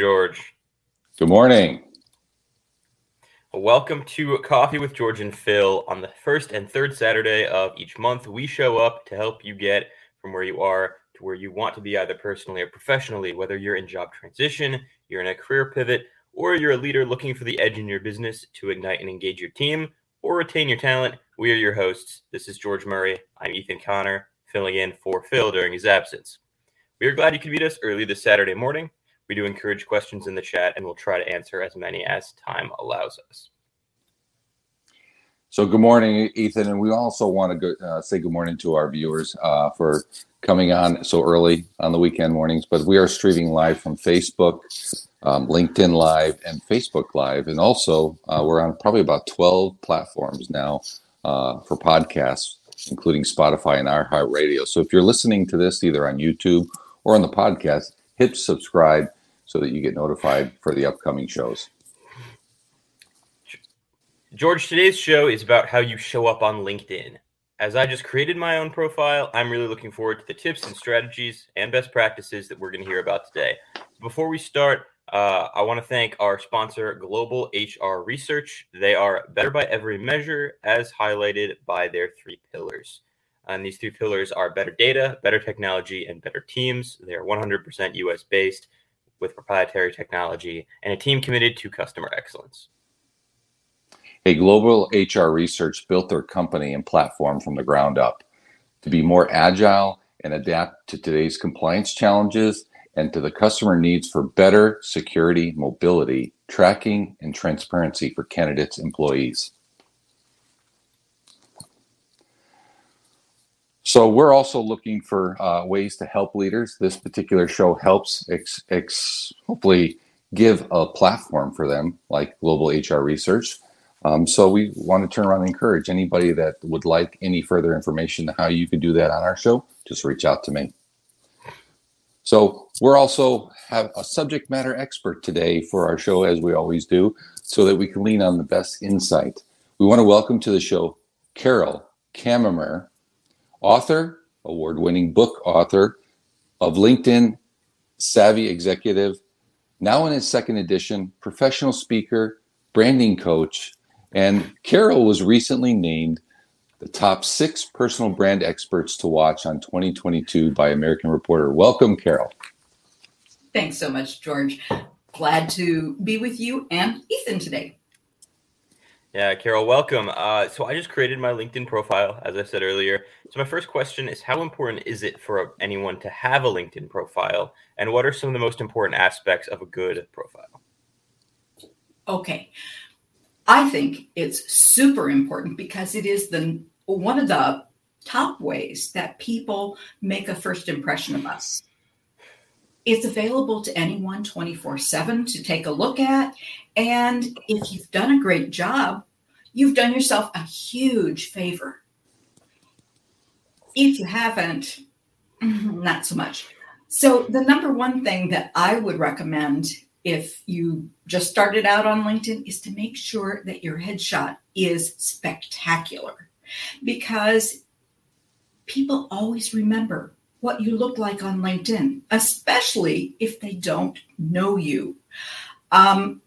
George. Good morning. Welcome to Coffee with George and Phil. On the first and third Saturday of each month, we show up to help you get from where you are to where you want to be, either personally or professionally, whether you're in job transition, you're in a career pivot, or you're a leader looking for the edge in your business to ignite and engage your team or retain your talent. We are your hosts. This is George Murray. I'm Ethan Connor, filling in for Phil during his absence. We are glad you could meet us early this Saturday morning. We do encourage questions in the chat, and we'll try to answer as many as time allows us. So, good morning, Ethan. And we also want to go, uh, say good morning to our viewers uh, for coming on so early on the weekend mornings. But we are streaming live from Facebook, um, LinkedIn Live, and Facebook Live. And also, uh, we're on probably about 12 platforms now uh, for podcasts, including Spotify and iHeartRadio. So, if you're listening to this either on YouTube or on the podcast, hit subscribe so that you get notified for the upcoming shows. George, today's show is about how you show up on LinkedIn. As I just created my own profile, I'm really looking forward to the tips and strategies and best practices that we're going to hear about today. Before we start, uh, I want to thank our sponsor, Global HR Research. They are better by every measure, as highlighted by their three pillars. And these three pillars are better data, better technology, and better teams. They are 100% US based with proprietary technology and a team committed to customer excellence. A global HR research built their company and platform from the ground up to be more agile and adapt to today's compliance challenges and to the customer needs for better security, mobility, tracking, and transparency for candidates' employees. So we're also looking for uh, ways to help leaders. This particular show helps ex- ex- hopefully give a platform for them, like Global HR Research. Um, so we want to turn around and encourage anybody that would like any further information on how you could do that on our show. Just reach out to me. So we're also have a subject matter expert today for our show, as we always do, so that we can lean on the best insight. We want to welcome to the show Carol Kaemmerer author, award winning book author of LinkedIn Savvy Executive, now in its second edition, professional speaker, branding coach. And Carol was recently named the top six personal brand experts to watch on 2022 by American Reporter. Welcome, Carol. Thanks so much, George. Glad to be with you and Ethan today. Yeah, Carol, welcome. Uh, so I just created my LinkedIn profile, as I said earlier. So my first question is, how important is it for anyone to have a LinkedIn profile, and what are some of the most important aspects of a good profile? Okay, I think it's super important because it is the one of the top ways that people make a first impression of us. It's available to anyone 24 7 to take a look at. And if you've done a great job, you've done yourself a huge favor. If you haven't, mm-hmm, not so much. So, the number one thing that I would recommend if you just started out on LinkedIn is to make sure that your headshot is spectacular because people always remember what you look like on LinkedIn, especially if they don't know you. Um,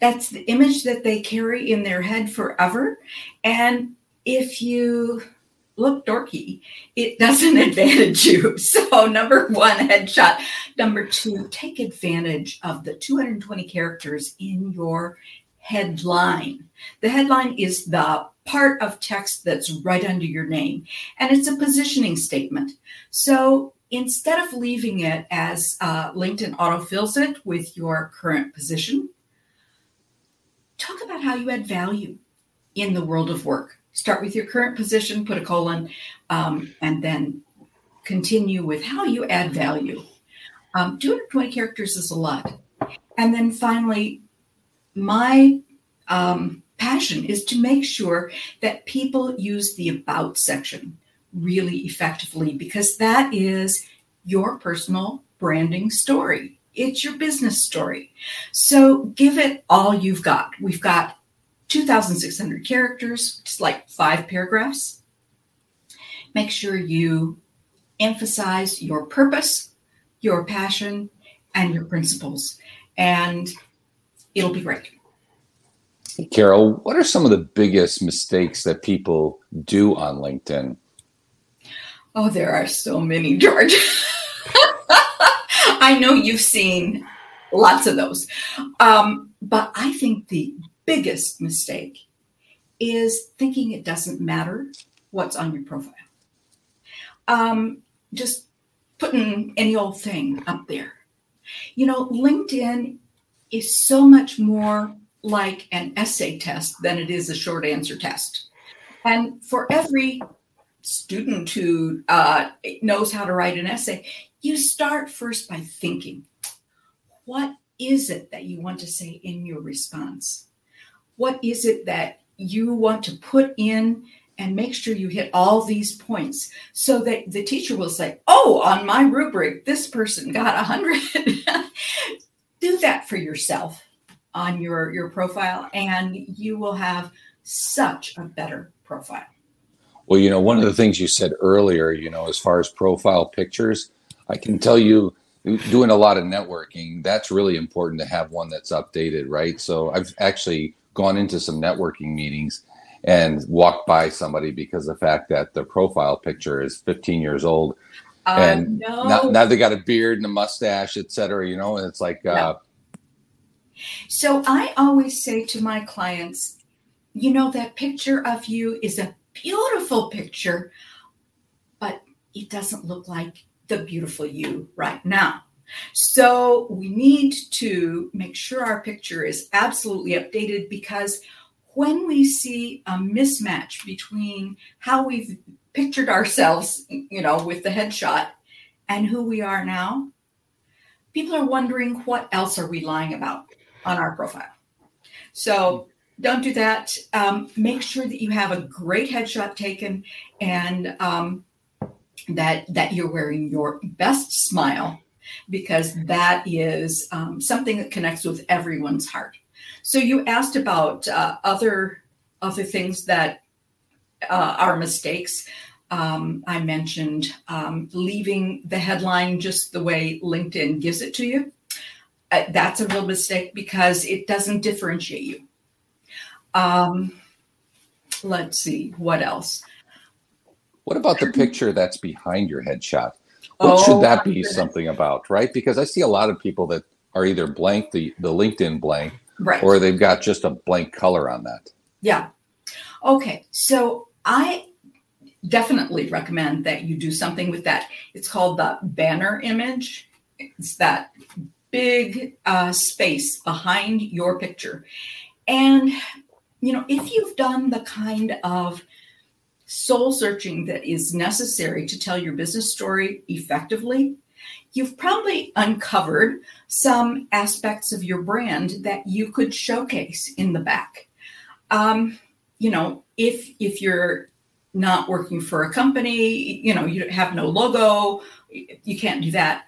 that's the image that they carry in their head forever. And if you look dorky, it doesn't advantage you. So, number one, headshot. Number two, take advantage of the 220 characters in your headline. The headline is the part of text that's right under your name, and it's a positioning statement. So, instead of leaving it as uh, LinkedIn autofills it with your current position, talk about how you add value in the world of work. Start with your current position, put a colon, um, and then continue with how you add value. Um, 220 characters is a lot. And then finally, my um, passion is to make sure that people use the about section really effectively because that is your personal branding story. It's your business story. So give it all you've got. We've got 2,600 characters, just like five paragraphs. Make sure you emphasize your purpose, your passion, and your principles. and it'll be great. Carol, what are some of the biggest mistakes that people do on LinkedIn? Oh, there are so many, George. I know you've seen lots of those. Um, but I think the biggest mistake is thinking it doesn't matter what's on your profile. Um, just putting any old thing up there. You know, LinkedIn is so much more like an essay test than it is a short answer test. And for every student who uh, knows how to write an essay, you start first by thinking what is it that you want to say in your response? What is it that you want to put in and make sure you hit all these points so that the teacher will say, Oh, on my rubric, this person got a 100. Do that for yourself on your, your profile, and you will have such a better profile. Well, you know, one of the things you said earlier, you know, as far as profile pictures, I can tell you doing a lot of networking, that's really important to have one that's updated, right? So I've actually gone into some networking meetings and walked by somebody because of the fact that the profile picture is 15 years old. Uh, and no. now, now, they got a beard and a mustache, et cetera, you know, and it's like. Uh, so I always say to my clients, you know, that picture of you is a beautiful picture, but it doesn't look like the beautiful you right now. So we need to make sure our picture is absolutely updated because when we see a mismatch between how we've pictured ourselves, you know, with the headshot and who we are now, people are wondering what else are we lying about on our profile. So don't do that. Um, make sure that you have a great headshot taken and um, that that you're wearing your best smile because that is um, something that connects with everyone's heart. So you asked about uh, other other things that uh, are mistakes. Um, I mentioned um, leaving the headline just the way LinkedIn gives it to you. Uh, that's a real mistake because it doesn't differentiate you. Um, let's see what else. What about the picture that's behind your headshot? What oh, should that be something about, right? Because I see a lot of people that are either blank the the LinkedIn blank, right. or they've got just a blank color on that. Yeah. Okay. So I definitely recommend that you do something with that. It's called the banner image. It's that big uh, space behind your picture. And, you know, if you've done the kind of soul searching that is necessary to tell your business story effectively, you've probably uncovered some aspects of your brand that you could showcase in the back. Um, you know, if if you're not working for a company, you know, you have no logo, you can't do that.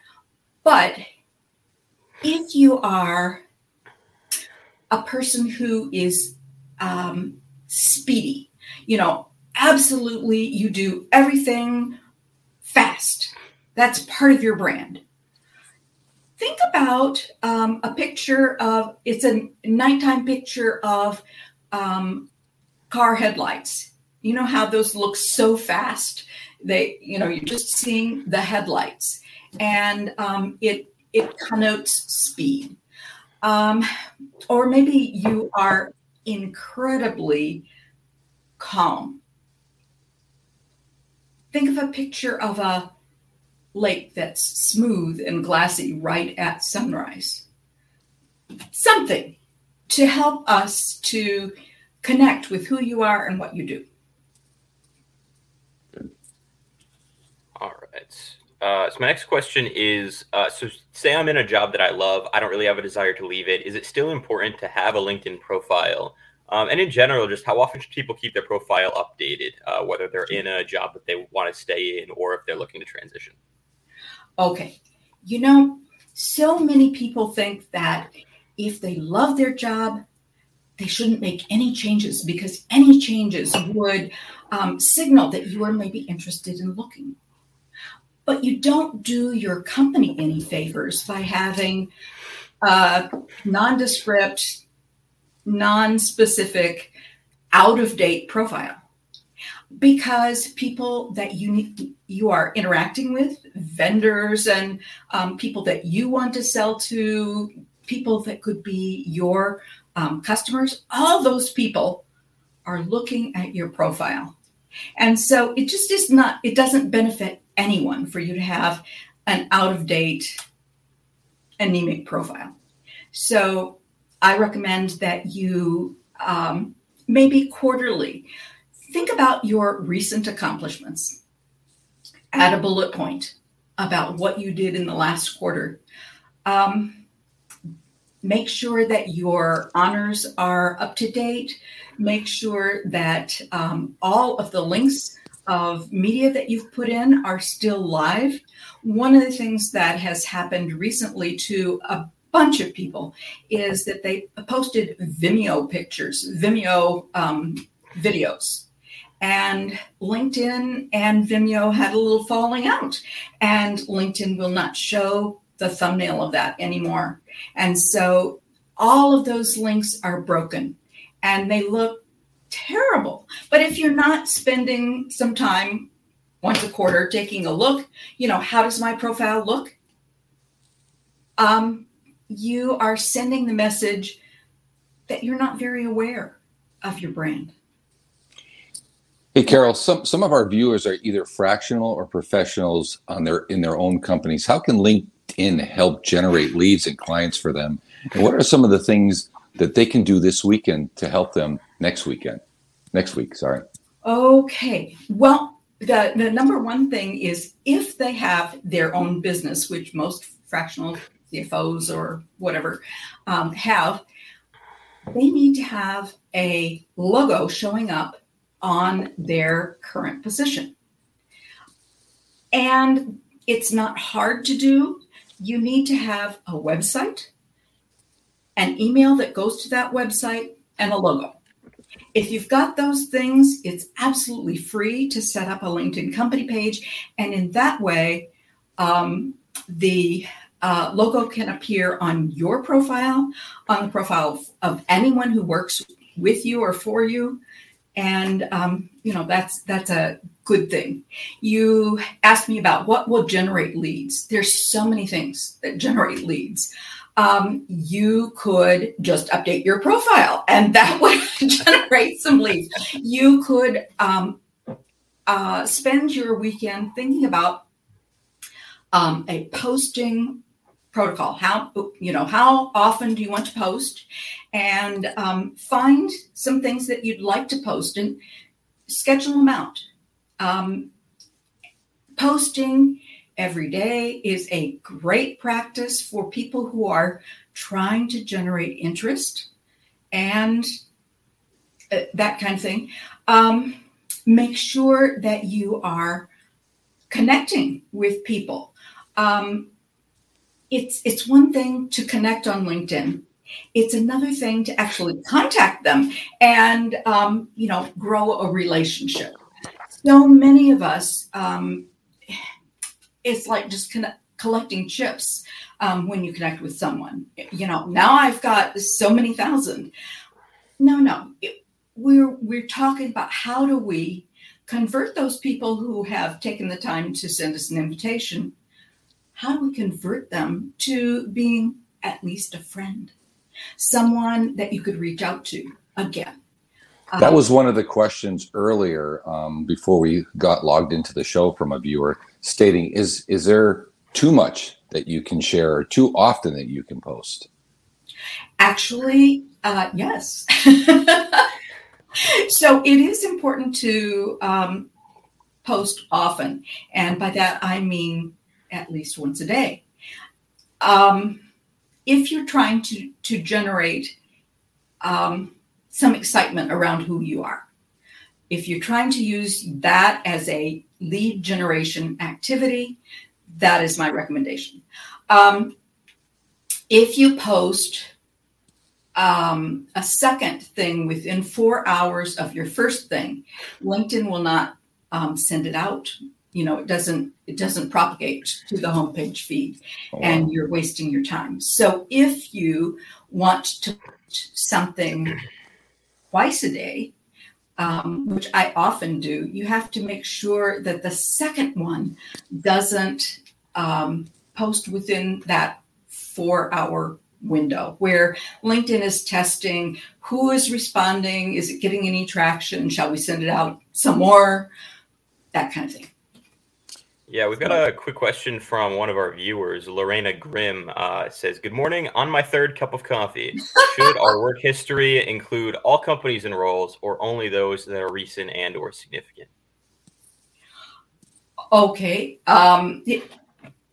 But if you are a person who is um, speedy, you know, absolutely you do everything fast. That's part of your brand. Think about um, a picture of it's a nighttime picture of um, car headlights. You know how those look so fast. They, you know, you're just seeing the headlights, and um, it it connotes speed. Um, or maybe you are incredibly calm think of a picture of a lake that's smooth and glassy right at sunrise. Something to help us to connect with who you are and what you do. All right. Uh, so my next question is: uh, So, say I'm in a job that I love, I don't really have a desire to leave it. Is it still important to have a LinkedIn profile? Um, and in general, just how often should people keep their profile updated, uh, whether they're in a job that they want to stay in or if they're looking to transition? Okay. You know, so many people think that if they love their job, they shouldn't make any changes because any changes would um, signal that you are maybe interested in looking. But you don't do your company any favors by having uh, nondescript, non-specific, out-of-date profile because people that you you are interacting with, vendors and um, people that you want to sell to, people that could be your um, customers, all those people are looking at your profile. And so it just is not, it doesn't benefit anyone for you to have an out of date anemic profile. So I recommend that you um, maybe quarterly think about your recent accomplishments. Add a bullet point about what you did in the last quarter. Um, make sure that your honors are up to date. Make sure that um, all of the links of media that you've put in are still live. One of the things that has happened recently to a bunch of people is that they posted Vimeo pictures, Vimeo um, videos. And LinkedIn and Vimeo had a little falling out, and LinkedIn will not show the thumbnail of that anymore. And so all of those links are broken and they look terrible. But if you're not spending some time once a quarter taking a look, you know, how does my profile look? Um, you are sending the message that you're not very aware of your brand. Hey Carol, some some of our viewers are either fractional or professionals on their in their own companies. How can LinkedIn help generate leads and clients for them? And what are some of the things that they can do this weekend to help them next weekend? Next week, sorry. Okay. Well, the, the number one thing is if they have their own business, which most fractional CFOs or whatever um, have, they need to have a logo showing up on their current position. And it's not hard to do. You need to have a website, an email that goes to that website, and a logo. If you've got those things, it's absolutely free to set up a LinkedIn company page. And in that way, um, the uh, logo can appear on your profile, on the profile of, anyone who works with you or for you. And um, you know that's that's a good thing. You asked me about what will generate leads. There's so many things that generate leads um, you could just update your profile and that would generate some leads. You could um, uh, spend your weekend thinking about um, a posting protocol. How you know how often do you want to post? And um, find some things that you'd like to post and schedule them out. Um, posting every day is a great practice for people who are trying to generate interest and uh, that kind of thing um, make sure that you are connecting with people um, it's it's one thing to connect on LinkedIn. It's another thing to actually contact them and um, you know grow a relationship. So many of us, um, it's like just connect, collecting chips um, when you connect with someone. You know, now I've got so many thousand. No, no, it, we're we're talking about how do we convert those people who have taken the time to send us an invitation how do we convert them to being at least a friend, someone that you could reach out to again? That was one of the questions earlier um, before we got logged into the show from a viewer stating is is there too much that you can share or too often that you can post? Actually, uh, yes. so it is important to um, post often. And by that, I mean at least once a day. Um, if you're trying to, to generate um, some excitement around who you are, if you're trying to use that as a lead generation activity, that is my recommendation. Um, if you post um, a second thing within four hours of your first thing, LinkedIn will not um, send it out you know it doesn't it doesn't propagate to the homepage feed Oh, wow. and you're wasting your time so if you want to post something twice a day um, which i often do you have to make sure that the second one doesn't um, post within that four hour window where linkedin is testing who is responding is it getting any traction shall we send it out some more that kind of thing Yeah, we've got a quick question from one of our viewers. Lorena Grimm uh, says, Good morning. On my third cup of coffee, should our work history include all companies and roles or only those that are recent and or significant? Okay. Um, the,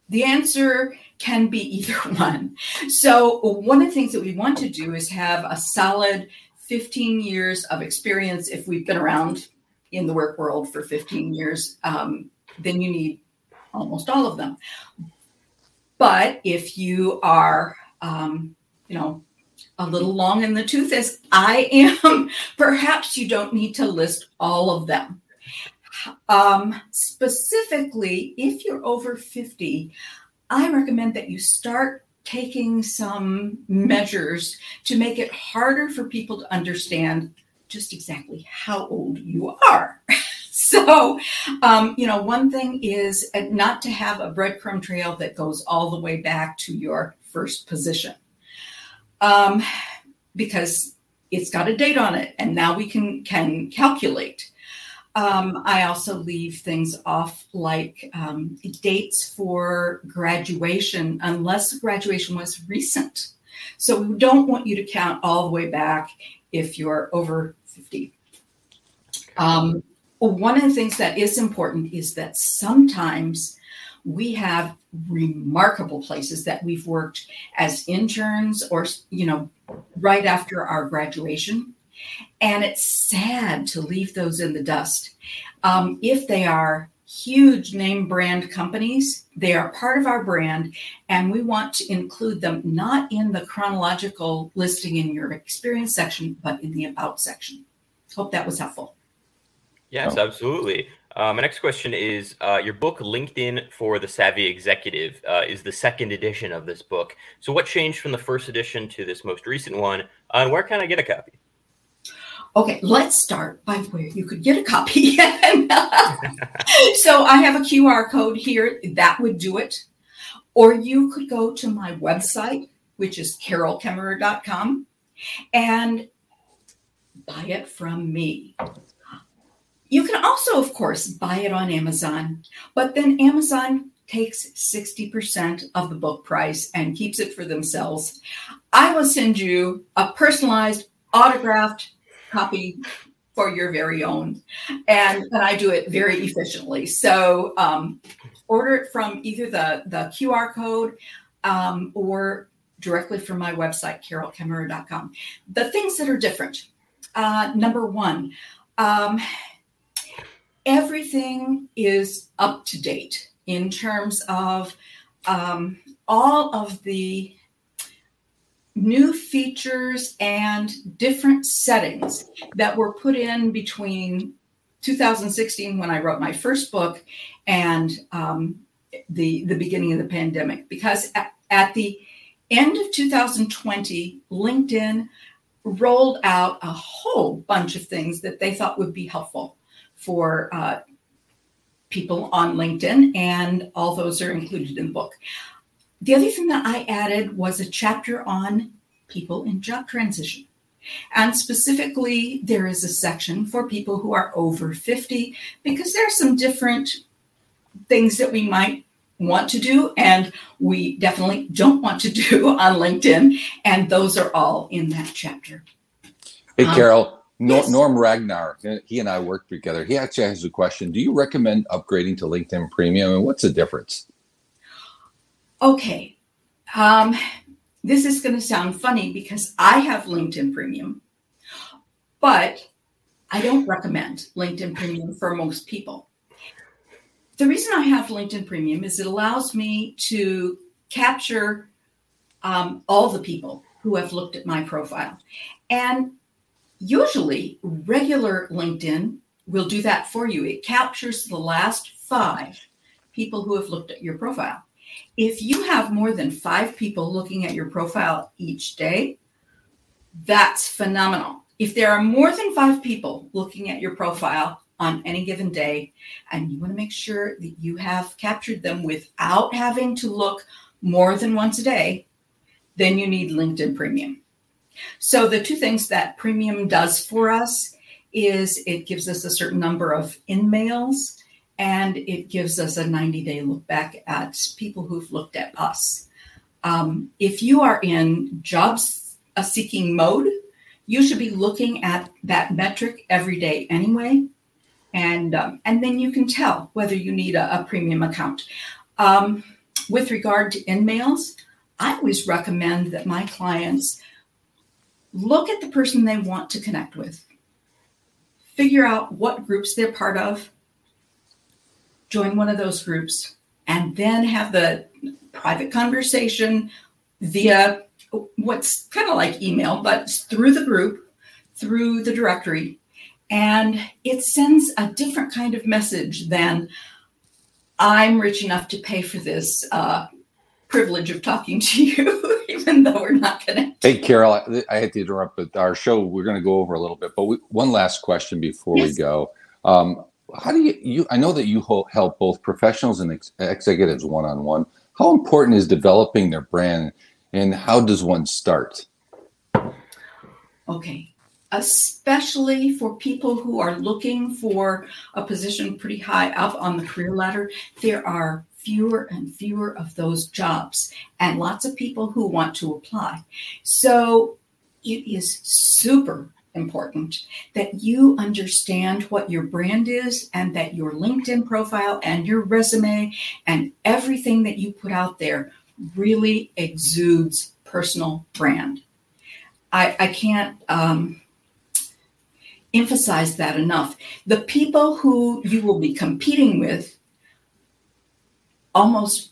the answer can be either one. So, one of the things that we want to do is have a solid 15 years of experience. If we've been around in the work world for 15 years, um, then you need almost all of them. But if you are, um, you know, a little long in the tooth, as I am, perhaps you don't need to list all of them. Um, specifically, if you're over 50, I recommend that you start taking some measures to make it harder for people to understand just exactly how old you are. so, um, you know, one thing is uh, not to have a breadcrumb trail that goes all the way back to your first position. Um, because it's got a date on it, and now we can can calculate. Um, I also leave things off like um, dates for graduation, unless graduation was recent. So we don't want you to count all the way back if you're over 50. Um, one of the things that is important is that sometimes we have remarkable places that we've worked as interns or, you know, right after our graduation. And it's sad to leave those in the dust. Um, if they are huge name brand companies, they are part of our brand, and we want to include them not in the chronological listing in your experience section, but in the about section. Hope that was helpful. Yes, Oh. absolutely. Uh, my next question is uh, Your book, LinkedIn for the Savvy Executive, uh, is the second edition of this book. So, what changed from the first edition to this most recent one? Uh, and where can I get a copy? Okay, let's start by where you could get a copy. so I have a QR code here. That would do it. Or you could go to my website, which is carolkaemmerer.com, and buy it from me. You can also, of course, buy it on Amazon, but then Amazon takes 60% of the book price and keeps it for themselves. I will send you a personalized, autographed copy for your very own. And, and I do it very efficiently. So um, order it from either the, the QR code um, or directly from my website, carolkaemmerer.com. The things that are different. Uh, number one, um, everything is up to date in terms of um, all of the new features and different settings that were put in between 2016 when I wrote my first book and um, the the beginning of the pandemic. Because at, at the end of 2020 LinkedIn rolled out a whole bunch of things that they thought would be helpful for uh, people on LinkedIn, and all those are included in the book. The other thing that I added was a chapter on people in job transition. And specifically, there is a section for people who are over 50 because there are some different things that we might want to do and we definitely don't want to do on LinkedIn. And those are all in that chapter. Hey, Um, Yes. Norm Ragnar, he and I worked together. He actually has a question. Do you recommend upgrading to LinkedIn Premium, and what's the difference? Okay. Um, this is going to sound funny because I have LinkedIn Premium, but I don't recommend LinkedIn Premium for most people. The reason I have LinkedIn Premium is it allows me to capture um, all the people who have looked at my profile. And usually, regular LinkedIn will do that for you. It captures the last five people who have looked at your profile. If you have more than five people looking at your profile each day, that's phenomenal. If there are more than five people looking at your profile on any given day, and you want to make sure that you have captured them without having to look more than once a day, then you need LinkedIn Premium. So, the two things that Premium does for us is it gives us a certain number of in mails and it gives us a 90 day look back at people who've looked at us. Um, if you are in jobs seeking mode, you should be looking at that metric every day anyway. And, um, and then you can tell whether you need a, a premium account. Um, with regard to in mails, I always recommend that my clients look at the person they want to connect with, figure out what groups they're part of, join one of those groups, and then have the private conversation via what's kind of like email, but through the group, through the directory. And it sends a different kind of message than I'm rich enough to pay for this uh, privilege of talking to you, even though we're not connected. Hey, Carol, I, I had to interrupt, but our show, we're going to go over a little bit. But we, one last question before yes. we go. Um, how do you, you, I know that you help both professionals and ex- executives one on one. How important is developing their brand and how does one start? Okay. Especially for people who are looking for a position pretty high up on the career ladder, there are fewer and fewer of those jobs and lots of people who want to apply. So it is super important that you understand what your brand is and that your LinkedIn profile and your resume and everything that you put out there really exudes personal brand. I, I can't um, emphasize that enough. The people who you will be competing with, almost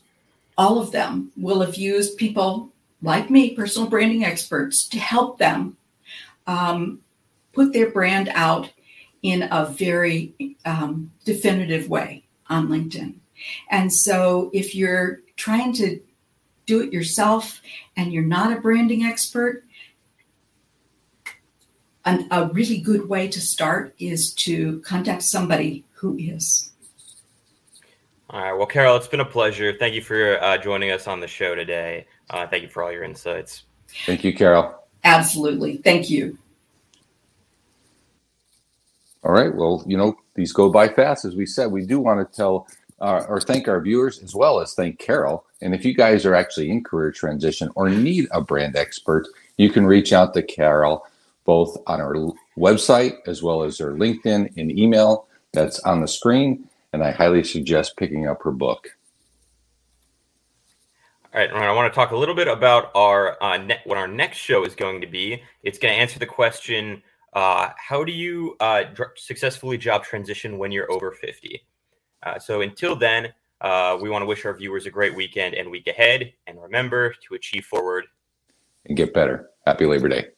all of them will have used people like me, personal branding experts, to help them um, put their brand out in a very um, definitive way on LinkedIn. And so if you're trying to do it yourself and you're not a branding expert, an, a really good way to start is to contact somebody who is. All right. Well, Carol, it's been a pleasure. Thank you for uh, joining us on the show today. Uh, thank you for all your insights. Thank you, Carol. Absolutely. Thank you. All right. Well, you know, these go by fast. As we said, we do want to tell uh, or thank our viewers as well as thank Carol. And if you guys are actually in career transition or need a brand expert, you can reach out to Carol both on our website as well as her LinkedIn and email that's on the screen. And I highly suggest picking up her book. All right, I want to talk a little bit about our uh, ne- what our next show is going to be. It's going to answer the question: uh, How do you uh, dr- successfully job transition when you're over fifty? Uh, so until then, uh, we want to wish our viewers a great weekend and week ahead. And remember to achieve forward and get better. Happy Labor Day.